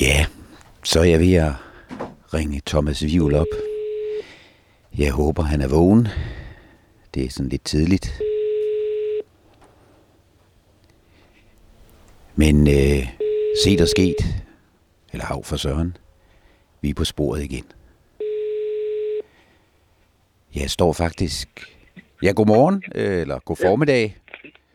Ja, så er jeg ved at ringe Thomas Vivl op. Jeg håber, han er vågen. Det er sådan lidt tidligt. Men øh, se der sket. Eller hav for søren. Vi er på sporet igen. Jeg står faktisk... Ja, godmorgen, øh, eller god formiddag.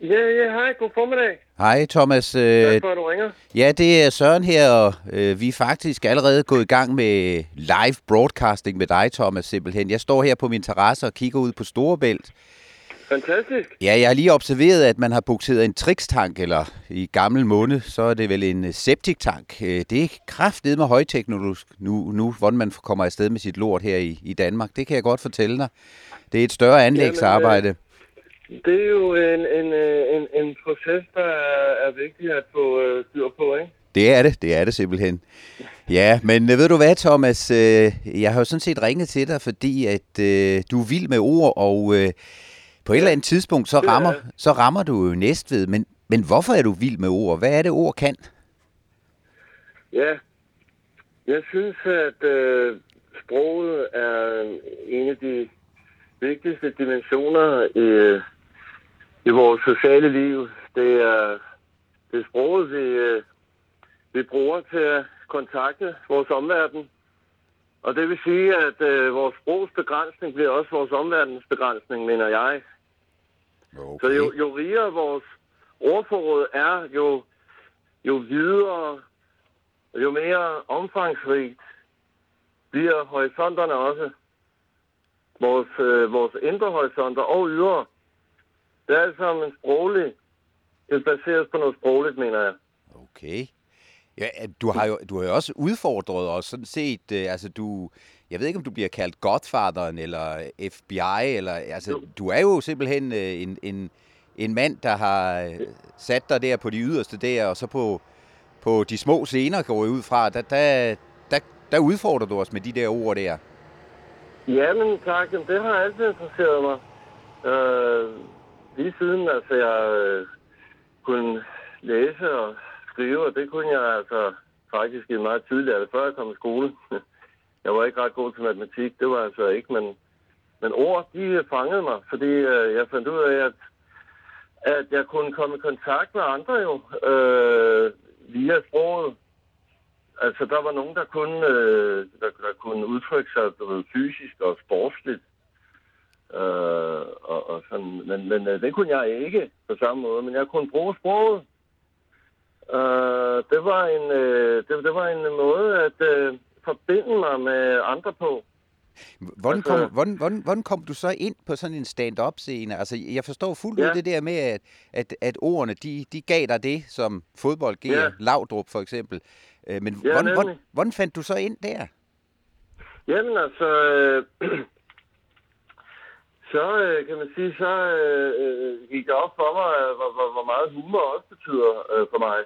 Ja, ja, hej, god formiddag. Hej Thomas. Øh, Tak for, at du ringer. Ja, det er Søren her, og øh, vi er faktisk allerede gået i gang med live broadcasting med dig, Thomas, simpelthen. Jeg står her på min terrasse og kigger ud på Storebælt. Fantastisk. Ja, jeg har lige observeret, at man har bukteret en trikstank, eller i gammel måned, så er det vel en øh, septiktank. Øh, Det er kraftedet med højteknologisk nu, nu, hvordan man kommer afsted med sit lort her i, i Danmark. Det kan jeg godt fortælle dig. Det er et større anlægsarbejde. Det er jo en, en, en, en proces, der er, er vigtig at få øh, styr på, ikke? Det er det, det er det simpelthen. Ja, men øh, ved du hvad, Thomas? Øh, Jeg har jo sådan set ringet til dig, fordi at øh, du er vild med ord, og øh, på et eller andet tidspunkt, så er rammer, så rammer du jo Næstved. Men, men hvorfor er du vild med ord? Hvad er det, ord kan? Ja. Jeg synes, at øh, sproget er en af de vigtigste dimensioner i, i vores sociale liv. Det er, det er sproget, vi, øh, vi bruger til at kontakte vores omverden. Og det vil sige, at øh, vores sprogs begrænsning bliver også vores omverdens begrænsning, mener jeg. Så jo, jo rigere vores ordforråd er, jo, jo videre, jo mere omfangsrigt bliver horisonterne også. Vores, øh, vores indre horisonter og ydre. Det er alt sammen en sproglig. Det baseres på noget sprogligt, mener jeg. Okay. Ja, at du har jo du har jo også udfordret os sådan set. Øh, altså du, jeg ved ikke om du bliver kaldt Godfatheren eller FBI eller altså Jo. du er jo simpelthen øh, en, en en mand der har øh, sat dig der på de yderste der og så på på de små scener går jeg ud fra. Der der der, der udfordrer du os med de der ord der. Jamen tak, Jamen, det har altid interesseret mig. Øh, lige siden, altså jeg øh, kunne læse og skrive, og det kunne jeg altså faktisk i meget tidligere, alder, før jeg kom i skole. Jeg var ikke ret god til matematik, det var altså ikke, men, men ord, de fangede mig, fordi øh, jeg fandt ud af, at, at jeg kunne komme i kontakt med andre jo, øh, via sproget. Altså, der var nogen, der kunne, øh, der, der kunne udtrykke sig du ved, fysisk og sportsligt. Øh, og, og sådan. Men, men øh, det kunne jeg ikke på samme måde, men jeg kunne bruge sproget. Øh, det, var en, øh, det, det var en måde at øh, forbinde mig med andre på. Hvordan Altså- kom, hvordan, hvordan, hvordan kom du så ind på sådan en stand-up scene? Altså, jeg forstår fuldt ud Ja. det der med, at, at, at ordene, de, de gav dig det, som fodbold giver. Ja. Laudrup for eksempel. Øh, Men Ja, hvordan, hvordan, hvordan fandt du så ind der? Jamen altså, øh, så øh, kan man sige, så øh, øh, gik det op for mig, øh, hvor, hvor, hvor meget humor også betyder øh, for mig.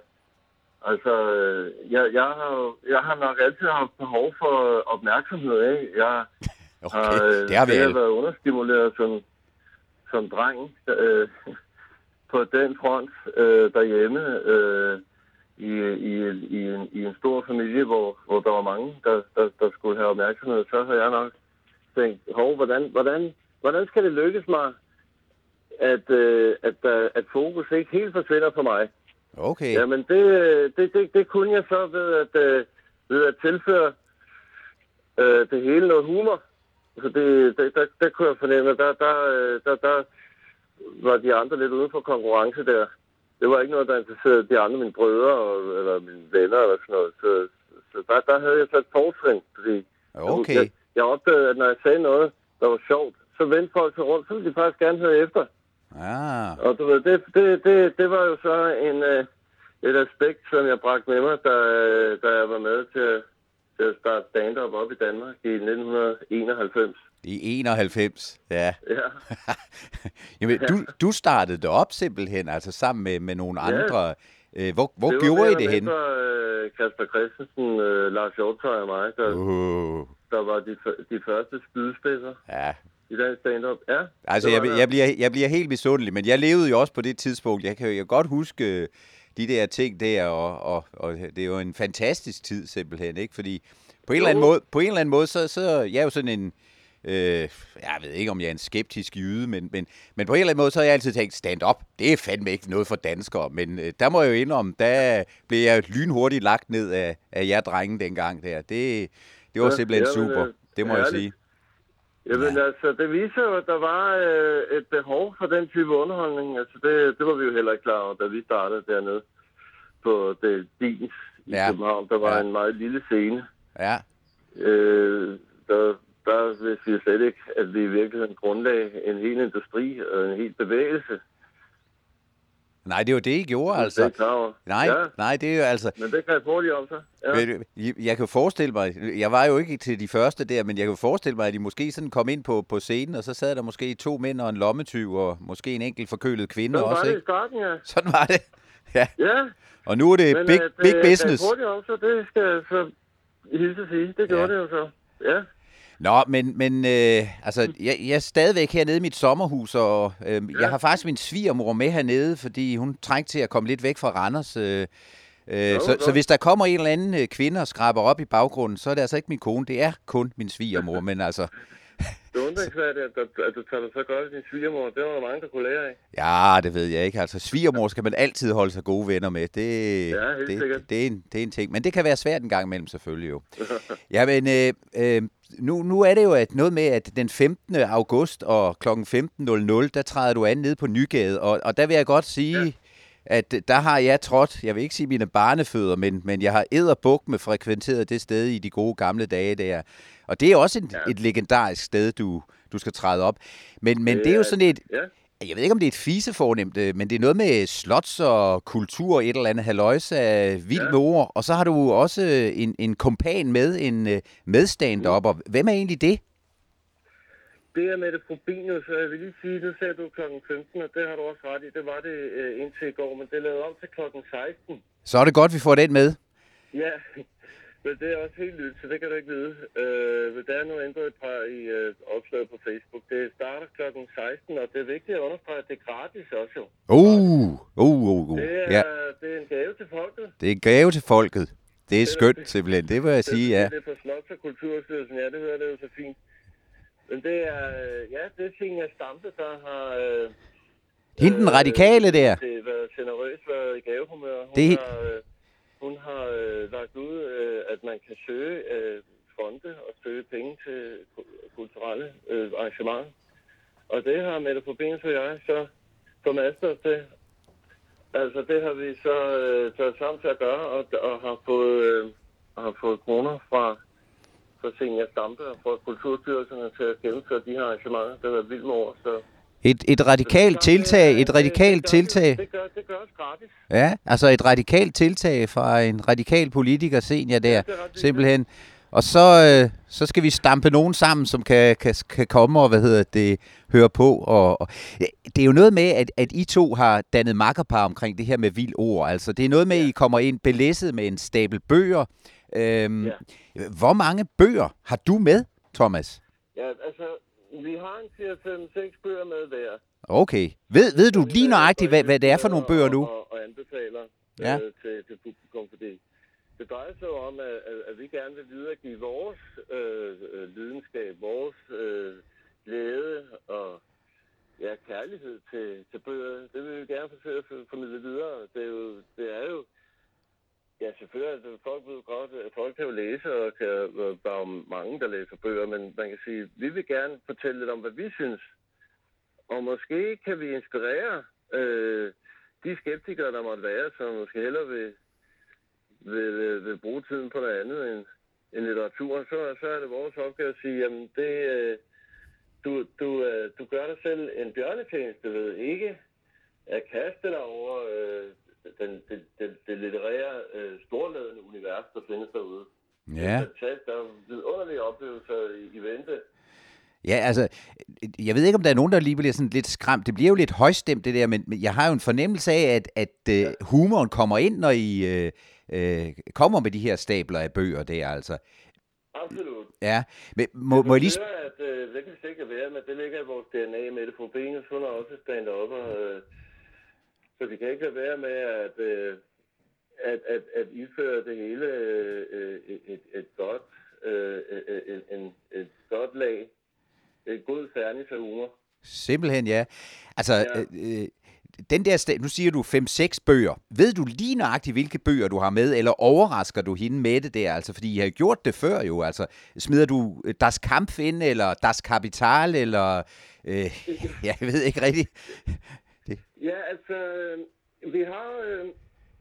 Altså, øh, jeg, jeg, har, jeg har nok altid haft behov for opmærksomhed, ikke? Jeg Okay, har, øh, det har vi alle. været understimuleret som, som dreng øh, på den front øh, derhjemme øh, i, i, i, en, i en stor familie, hvor, hvor der var mange, der, der, der skulle have opmærksomhed. Så har jeg nok tænkt, hov, hvordan, hvordan, hvordan skal det lykkes mig, at, øh, at, at, at fokus ikke helt forsvinder for mig? Okay, Jamen, det, det, det, det kunne jeg så ved at, øh, ved at tilføre øh, det hele noget humor. Så det, det, der, der kunne jeg fornemme, at der, der, øh, der, der var de andre lidt uden for konkurrence der. Det var ikke noget, der interesserede de andre, mine brødre og, eller mine venner eller sådan noget. Så, så der, der havde jeg så et fortrin, fordi okay. jeg, jeg opdagede, at når jeg sagde noget, der var sjovt, så vendte folk sig rundt, så ville de faktisk gerne høre efter. Ah, Og du ved, det, det, det, det var jo så en, øh, et aspekt, som jeg bragte med mig, da, da jeg var med til, til at starte stand-up op i Danmark i 1991. i 91, ja. Ja, Jamen, du, du startede det op simpelthen, altså sammen med, med nogle Ja. andre. Øh, Hvor, hvor det gjorde I det henne? mindre, øh, Kasper Christensen, øh, Lars Hjortøj og mig, der, Uh, der var de, de første spydspidser ja, i den stand-up. Ja, Altså, jeg, jeg, bliver, jeg bliver helt misundelig, men jeg levede jo også på det tidspunkt. Jeg kan jo godt huske øh, de der ting der, og, og, og det er jo en fantastisk tid simpelthen, ikke? Fordi på en, eller anden måde, på en eller anden måde, så, så jeg er jo sådan en, Øh, jeg ved ikke, om jeg er en skeptisk jyde, men, men, men på en eller anden måde, så har jeg altid tænkt, stand-up, det er fandme ikke noget for danskere. Men øh, der må jeg jo indrømme, der blev jeg lynhurtigt lagt ned af, af jer drenge dengang der. Det, det var ja, simpelthen jamen, super, det må ærligt. jeg sige. Jamen ja. altså, det viser jo, at der var øh, et behov for den type underholdning. Altså, det, det var vi jo heller ikke klar over, da vi startede dernede på det Dins i ja. København. Der var ja. en meget lille scene. Ja. Øh, der, der vil jeg slet ikke, at vi i virkeligheden grundlag en hel industri og en hel bevægelse. Nej, det var det, I gjorde, altså. Det er nej, ja. nej, det er jo altså... Men det kan jeg hurtigt om så. Ja. Jeg kan forestille mig, jeg var jo ikke til de første der, men jeg kan forestille mig, at de måske sådan kom ind på, på scenen, og så sad der måske to mænd og en lommetyv, og måske en enkelt forkølet kvinde sådan også, var det i starten, ja. Sådan var det. Ja. ja. Og nu er det men, big, det, big business. Det hurtigt om, så det skal jeg så hilse sige. Det gjorde ja. det jo så. Ja. Nå, men, men øh, altså, jeg, jeg er stadigvæk hernede i mit sommerhus, og øh, ja. jeg har faktisk min svigermor med hernede, fordi hun trængte til at komme lidt væk fra Randers. Øh, øh, jo, så, så hvis der kommer en eller anden øh, kvinde og skraber op i baggrunden, så er det altså ikke min kone, det er kun min svigermor, men altså... Det undrer ikke, at, at, at du tager dig så godt i din svigermor. Det var der mange, der kunne lære af. Ja, det ved jeg ikke. Altså, svigermor skal man altid holde sig gode venner med. Det, ja, helt det, sikkert. Det, det, er en, det er en ting. Men det kan være svært en gang imellem, selvfølgelig jo. ja, men øh, øh, nu, nu er det jo at noget med, at den 15. august og kl. 15.00, der træder du an ned på Nygade. Og, og der vil jeg godt sige... Ja at der har jeg trådt, jeg vil ikke sige mine barnefødder, men, men jeg har æderbuk med frekventeret det sted i de gode gamle dage der. Og det er også et, ja. et legendarisk sted, du, du skal træde op. Men, men det, det er jo sådan et, ja. jeg ved ikke om det er et fisefornemt, øh, men det er noget med slots og kultur, et eller andet haløjs af vild ja. ord. Og så har du også en, en kompan med, en øh, medstand op. Og hvem er egentlig det? Det er Mette Frobinus, så jeg vil lige sige, nu sagde du kl. 15, og det har du også ret i. Det var det øh, indtil i går, men det lavet om til kl. 16. Så er det godt, vi får den med. Ja, men det er også helt nyt, så det kan du ikke vide. Øh, der er nu ændret et par i øh, opslaget på Facebook. Det starter kl. 16, og det er vigtigt at understrege, at det er gratis også jo. Uh, uh, uh, uh. Det er, ja. det er en gave til folket. Det er en gave til folket. Det er det skønt, det, simpelthen. Det vil jeg det, sige, ja. Det er på Slots- og Kulturstyrelsen. Ja, det hører det jo så fint. Men det er, ja, det er ting af Stampe, der har... Øh, Hende den radikale der. Det har været generøst, været i gavehumør. Hun det... har, øh, hun har øh, lagt ud, øh, at man kan søge øh, fonde og søge penge til kulturelle øh, arrangementer. Og det har Mette Forbindelse og jeg så formastret os til. Altså, det har vi så øh, taget sammen til at gøre, og, og har fået, øh, har fået kroner fra for Senior Stampe og for Kulturstyrelserne til at gennemføre de her arrangementer. Det har været vildt med år, så et, et radikalt tiltag, et radikalt tiltag. Det gør, gøres gratis. Ja, altså et radikalt tiltag fra en radikal politiker, senior der, simpelthen. Og så, øh, så skal vi stampe nogen sammen, som kan, kan, kan komme og hvad hedder det, høre på. Og, og, det er jo noget med, at, at I to har dannet makkerpar omkring det her med vild ord. Altså, det er noget med, at I kommer ind belæsset med en stabel bøger. Øhm, ja. Hvor mange bøger har du med, Thomas? Ja, altså, vi har en 4-5-6 bøger med hver. Okay. Ved, ved du lige nøjagtigt, hvad, hvad det er for nogle bøger nu? Og, og anbefaler ja. øh, til, til publikum, fordi det drejer sig om, at, at, at vi gerne vil videregive vores øh, øh, lidenskab, vores øh, glæde og ja, kærlighed til, til bøger. Det vil vi gerne forsøge at formidle videre. Det er jo, det er jo Ja, selvfølgelig. Altså, folk ved godt, at folk kan jo læse, og kan, der er jo mange, der læser bøger, men man kan sige, at vi vil gerne fortælle lidt om, hvad vi synes. Og måske kan vi inspirere øh, de skeptikere, der måtte være, som måske hellere vil, vil, vil, bruge tiden på noget andet end, end litteratur. Så, så er det vores opgave at sige, jamen det, øh, du, du, øh, du gør dig selv en bjørnetjeneste ved ikke at kaste dig over øh, den, det, det, det litterære øh, storladende univers, der findes derude. Ja. Der er vidunderlige oplevelser i, i vente. Ja, altså, jeg ved ikke, om der er nogen, der lige bliver sådan lidt skræmt. Det bliver jo lidt højstemt, det der, men jeg har jo en fornemmelse af, at, at øh, ja. humoren kommer ind, når I øh, øh, kommer med de her stabler af bøger der, altså. Absolut. Ja, men må, må jeg lige... Høre, at øh, det kan sikkert være, men det ligger i vores DNA med det. Benus, hun har også stand op, og øh, så vi kan ikke være med at, øh, at, at indføre det hele øh, et, et, et godt, øh, en, en, et godt lag, et humor. Simpelthen, ja. Altså, ja. Øh, den der, nu siger du 5-6 bøger. Ved du lige nøjagtigt, hvilke bøger du har med, eller overrasker du hende med det der? Altså, fordi I har gjort det før jo. Altså, smider du Das Kampf ind, eller Das Kapital, eller... Øh, jeg ved ikke rigtigt. Det. Ja, altså, vi har... Øh,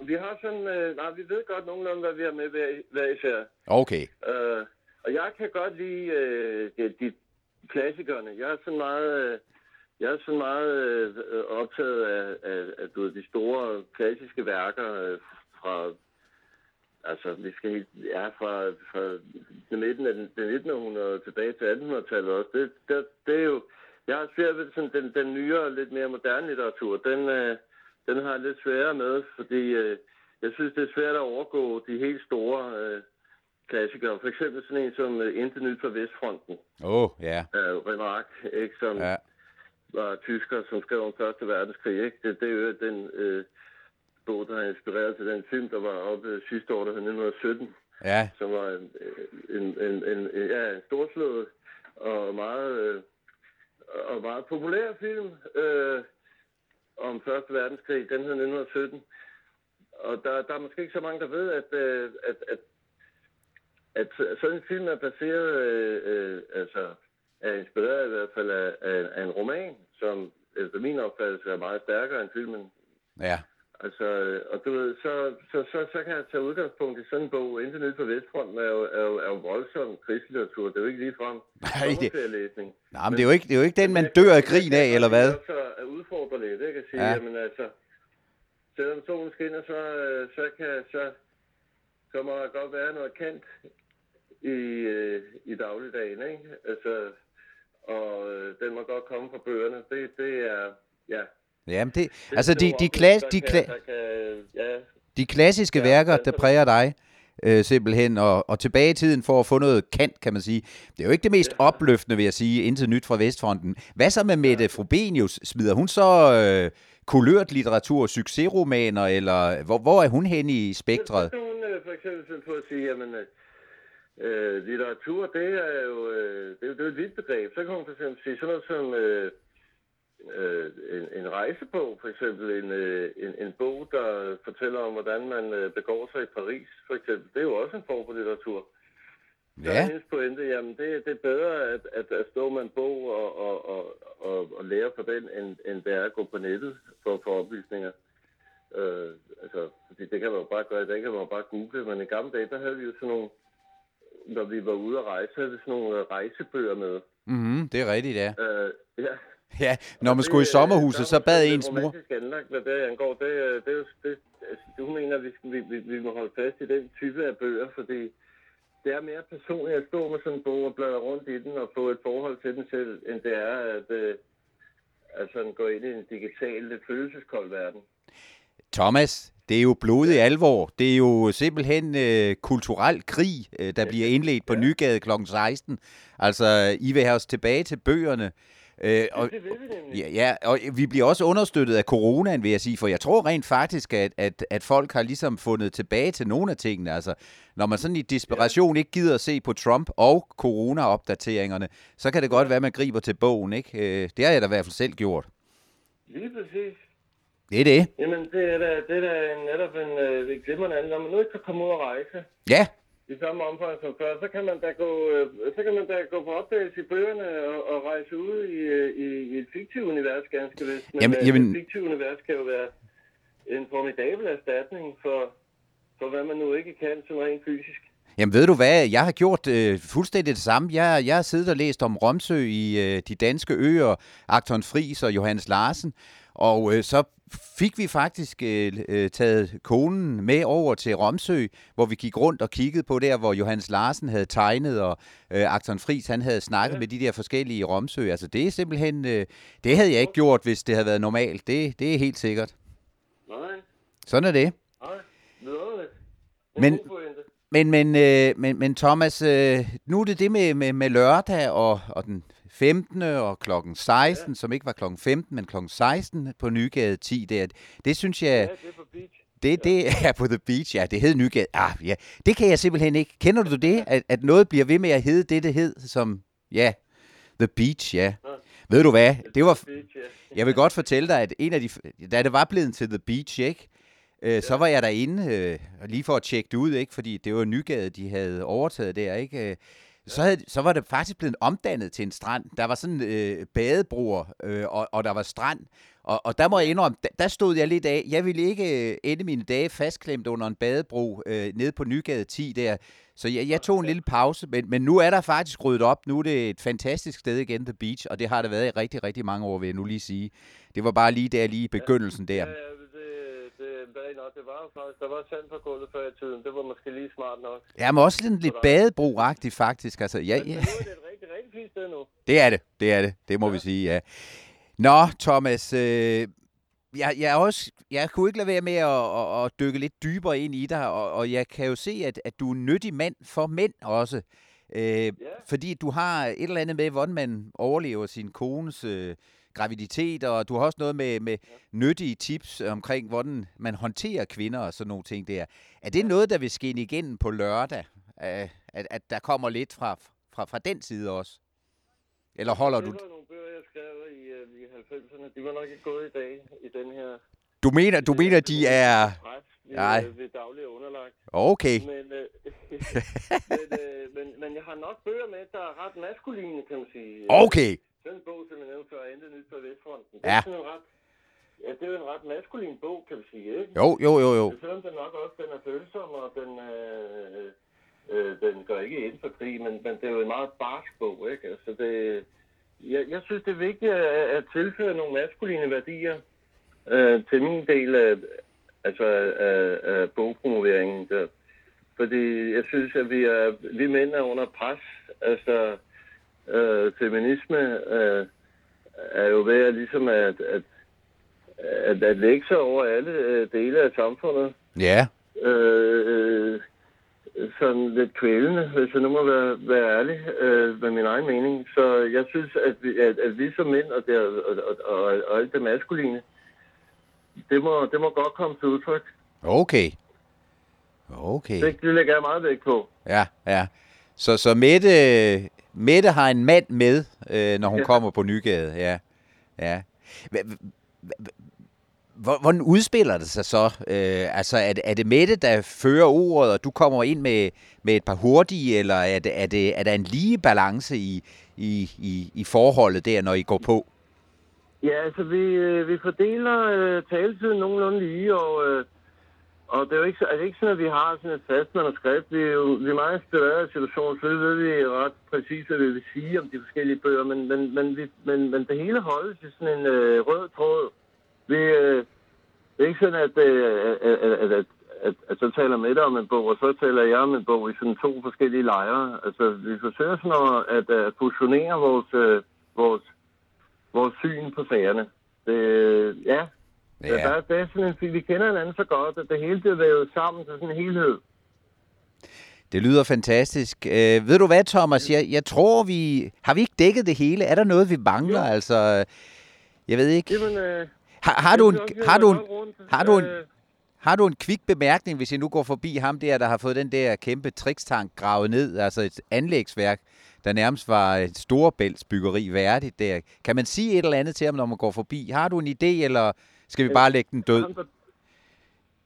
vi har sådan... Øh, nej, vi ved godt nogenlunde, hvad vi har med hver, hver især. Okay. Øh, og jeg kan godt lide øh, de, de klassikerne. Jeg er sådan meget... Øh, jeg er så meget øh, optaget af, af, af du ved, de store klassiske værker øh, fra, altså vi skal helt, ja, fra, fra midten af den, den 1900 tilbage til 1800-tallet også. Det, det, det er jo, jeg har svært ved sådan, den, den nyere, lidt mere moderne litteratur. Den, øh, den har jeg lidt sværere med, fordi øh, jeg synes, det er svært at overgå de helt store øh, klassikere. For eksempel sådan en som øh, Intet Nyt fra Vestfronten. Åh, oh, ja. Yeah. Øh, Remarque, ikke? Som, ja var tysker, som skrev om Første Verdenskrig. Ikke? Det, det er jo den øh, bog, der har inspireret til den film, der var oppe sidste år, der 1917. Ja. Som var en, en, en, en, en, ja, en storslået og meget, øh, og meget populær film øh, om Første Verdenskrig. Den hed 1917. Og der, der er måske ikke så mange, der ved, at, at, at, at sådan en film er baseret øh, øh, altså er inspireret i hvert fald af, af, af en roman, som efter min opfattelse er meget stærkere end filmen. Ja. Altså, og du ved, så, så, så, så kan jeg tage udgangspunkt i sådan en bog. Internet på Vestfronten er jo, er jo, er jo voldsom krigslitteratur. Det er jo ikke ligefrem Nej, det... læsning. Nej, men det er, jo ikke, det er jo ikke den, man dør af grin af, eller hvad? Det er også udfordre lidt, jeg kan sige. Ja. Jamen altså, selvom solen skinner, så, så, kan, så kommer der godt være noget kendt i, øh, i dagligdagen, ikke? Altså, og øh, den må godt komme fra bøgerne. Det, det er, ja. Jamen, det, det altså de, de, klass, de, kla, kan, ja. de klassiske ja, værker, der præger dig, øh, simpelthen, og, og tilbage i tiden for at få noget kant, kan man sige. Det er jo ikke det mest ja. opløftende, vil jeg sige, indtil nyt fra Vestfronten. Hvad så med Mette ja. Frobenius? Smider hun så øh, kulørt litteratur, succesromaner, eller hvor, hvor er hun hen i spektret? Hun øh, for eksempel på at sige, jamen, øh, litteratur, det er jo øh, det er, det er et vidt begreb. Så kan man for eksempel sige sådan noget som øh, øh, en, en rejsebog, for eksempel en, øh, en, en bog, der fortæller om, hvordan man øh, begår sig i Paris, for eksempel. Det er jo også en form for litteratur. Ja. Der er hendes pointe, jamen det, det er bedre at, at, at stå med en bog og, og, og, og, og lære på den, end, end det er at gå på nettet for få oplysninger. Øh, altså, fordi det kan man jo bare gøre, det kan man jo bare google, men i gamle dage, der havde vi jo sådan nogle når vi var ude at rejse, havde vi sådan nogle øh, rejsebøger med. Mhm, det er rigtigt, ja. Øh, ja. Ja, når man skulle i sommerhuset, så bad ens mor. Det anlagt, hvad det angår. Det, det, det, det, altså, du mener, at vi, vi, vi, vi må holde fast i den type af bøger, fordi det er mere personligt at stå med sådan en bog og bladre rundt i den og få et forhold til den selv, end det er at, øh, at sådan gå ind i en digital, lidt følelseskold verden. Thomas, det er jo blodig ja. alvor. Det er jo simpelthen øh, kulturel krig, øh, der bliver indledt på ja. Nygade kl. 16. Altså, I vil have os tilbage til bøgerne. Øh, og, det vil vi ja, ja, og vi bliver også understøttet af coronaen, vil jeg sige, for jeg tror rent faktisk, at, at, at folk har ligesom fundet tilbage til nogle af tingene. Altså, når man sådan i desperation ja. ikke gider at se på Trump og corona-opdateringerne, så kan det godt være, at man griber til bogen, ikke? Øh, det har jeg da i hvert fald selv gjort. Lige præcis. Det er det. Jamen, det er da, det er da netop en, øh, en glimrende anden. Når man nu ikke kan komme ud og rejse, ja. i samme omfang som før, så kan man da gå, øh, så kan man da gå på opdagelse i bøgerne og, og rejse ud i, øh, i, i et fiktivt univers, ganske vist. Men jamen, øh, jamen... et fiktivt univers kan jo være en formidabel erstatning for, for hvad man nu ikke kan, som rent fysisk. Jamen ved du hvad, jeg har gjort øh, fuldstændig det samme. Jeg, jeg har siddet og læst om Romsø i øh, de danske øer, Akton Fris og Johannes Larsen, og øh, så fik vi faktisk øh, øh, taget konen med over til Romsø, hvor vi gik rundt og kiggede på der, hvor Johannes Larsen havde tegnet, og øh, Akton Fris han havde snakket ja. med de der forskellige i Romsø. Altså det er simpelthen, øh, det havde jeg ikke gjort, hvis det havde været normalt. Det, det er helt sikkert. Nej. Sådan er det. Nej, det Men, men, men, øh, men, men Thomas, øh, nu er det det med, med, med lørdag og, og den 15. og klokken 16, ja. som ikke var klokken 15, men klokken 16 på Nygade 10. Der. Det synes jeg... Ja, det er på beach. Det, det er på The Beach, ja. Det hed Nygade. Ah, ja. Det kan jeg simpelthen ikke. Kender du det? At, at noget bliver ved med at hedde det, det hed, som, ja, The Beach, ja. Ja. Ved du hvad? Det var, jeg vil godt fortælle dig, at en af de, da det var blevet til The Beach, ikke? Øh, så var jeg derinde, øh, lige for at tjekke det ud, ikke? Fordi det var Nygade, de havde overtaget der, ikke? Øh, Så, havde, så var det faktisk blevet omdannet til en strand. Der var sådan øh, badebroer, øh, og, og der var strand. Og, og der må jeg indrømme, der, der stod jeg lidt af. Jeg ville ikke øh, ende mine dage fastklemt under en badebro øh, nede på Nygade 10 der. Så jeg, jeg tog en lille pause, men, men nu er der faktisk ryddet op. Nu er det et fantastisk sted igen, The Beach, og det har det været i rigtig, rigtig mange år, vil jeg nu lige sige. Det var bare lige der, lige i begyndelsen der. Ja, det, det, det, er nok, det var jo faktisk, der var sand på gulvet før i tiden. Det var måske lige smart nok. Ja, men også sådan lidt badebro-agtigt faktisk. Altså, ja, Men ja. nu er det et rigtig, rigtig fint sted nu. Det er det, det er det, det må ja. vi sige, ja. Nå, Thomas, øh, jeg, jeg, også, jeg kunne ikke lade være med at, at, at dykke lidt dybere ind i dig, og, og jeg kan jo se, at, at du er en nyttig mand for mænd også. Øh, ja. Fordi du har et eller andet med, hvordan man overlever sin kones øh, graviditet, og du har også noget med, med nyttige tips omkring, hvordan man håndterer kvinder og sådan nogle ting der. Er det noget, der vil skinne igennem på lørdag? At, at, der kommer lidt fra, fra, fra den side også? Eller holder du... Det nogle bøger, jeg skrev i, øh, i 90'erne. De var nok ikke gået i dag i den her... Du mener, du mener, de er... Nej. øh, ved daglig underlagt. Okay. Men, øh, men, øh, men, men jeg har nok bøger med, der er ret maskuline, kan man sige. Okay. Den bog, som jeg nævnte før, Intet nyt på Vestfronten. Det Ja. er sådan en ret, ja, det er jo en ret maskulin bog, kan vi sige, ikke? Jo, jo, jo, jo. Selvom den nok også den er følsom, og den, øh, øh, den går ikke ind for krig, men, men det er jo en meget barsk bog, ikke? Altså det, jeg, jeg synes, det er vigtigt at, at tilføre nogle maskuline værdier øh, til min del af, altså af, af bogpromoveringen. Der. Fordi jeg synes, at vi, er, vi mænd er under pres. Altså, øh, feminisme øh, er jo ved at, ligesom at, at, at, at lægge sig over alle øh, dele af samfundet. Ja. Øh, øh, sådan lidt kvælende, hvis jeg nu må være, være ærlig øh, med min egen mening. Så jeg synes, at vi, at, at vi som mænd og, det, og, og, og, og alt det maskuline, det må, det må godt komme til udtryk. Okay. Okay. Det, det lægger jeg meget vægt på. Ja, ja. Så, så Mette, Mette har en mand med, øh, når hun Ja. kommer på Nygade. Ja. ja. Hvordan udspiller det sig så? Øh, altså, er det, er det Mette, der fører ordet, og du kommer ind med, med et par hurtige, eller er, det, er, det, er der en lige balance i, i, i, i forholdet der, når I går på? Ja, altså vi, øh, vi fordeler øh, taletiden nogenlunde lige, og, øh, og det er jo ikke, så- er det ikke sådan, at vi har sådan et fast manuskript. Vi er jo vi er meget inspireret af situationen, så ved vi ret præcis, hvad vi vil sige om de forskellige bøger, men, men, men, vi, men, men det hele holdes i sådan en øh, rød tråd. Vi, øh, det er ikke sådan, at, øh, at, at, at, at, at, at så taler Mette om en bog, og så taler jeg om en bog i sådan to forskellige lejre. Altså, vi forsøger sådan at, at, at fusionere vores, øh, vores, vores syn på sagerne. Det, øh, ja, ja. Ja. Der, er en, vi kender hinanden så godt, at det hele bliver vævet sammen til sådan en helhed. Det lyder fantastisk. Øh, ved du hvad, Thomas? Jeg, jeg tror, vi... Har vi ikke dækket det hele? Er der noget, vi mangler? Jo. Altså, jeg ved ikke. Jamen, øh, Har, har, du en, har, du en, rundt. har du en- Øh, har du en kvik bemærkning, hvis jeg nu går forbi ham der, der har fået den der kæmpe trikstank gravet ned, altså et anlægsværk, der nærmest var et storebæltsbyggeri værdigt der. Kan man sige et eller andet til ham, når man går forbi? Har du en idé, eller skal vi bare lægge den død? ham, der,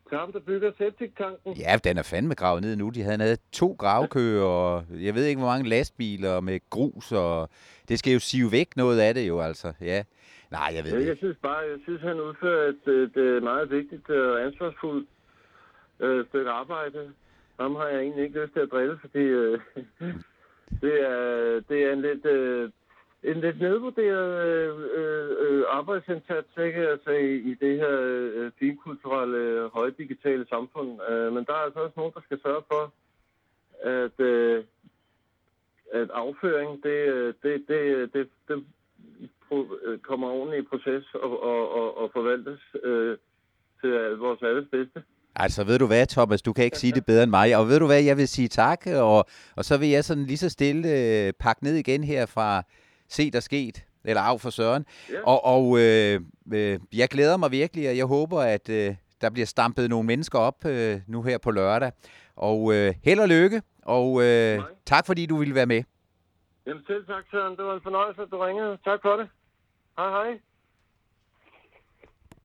til ham, der bygger septiktanken. Ja, den er fandme gravet ned nu. De havde, havde to gravkøer, og jeg ved ikke, hvor mange lastbiler med grus, og det skal jo sive væk noget af det jo, altså. Ja. Nej, jeg ved det jeg ikke. synes bare, jeg synes, han udfører et, et, et meget vigtigt og ansvarsfuldt øh, stykke arbejde. Ham har jeg egentlig ikke lyst til at drille, fordi øh, det, er, det er en lidt, øh, en lidt nedvurderet øh, øh, øh, arbejdsindsats, ikke? Altså i, i det her øh, finkulturelle, højdigitale samfund. Øh, men der er altså også nogen, der skal sørge for, at, øh, at afføring, det, øh, det, det, det, det pro- øh, kommer ordentligt i proces og, og, og, og forvaltes øh, til vores alles bedste. Altså, ved du hvad, Thomas, du kan ikke sige det bedre end mig. Og ved du hvad, jeg vil sige tak, og, og så vil jeg sådan lige så stille øh, pakke ned igen her fra Se der sket, eller af for Søren. Ja. Og, og øh, øh, jeg glæder mig virkelig, og jeg håber, at øh, der bliver stampet nogle mennesker op øh, nu her på lørdag. Og øh, held og lykke, og øh, Nej. tak fordi du ville være med. Jamen selv tak, Søren. Det var en fornøjelse, at du ringede. Tak for det. Hej hej.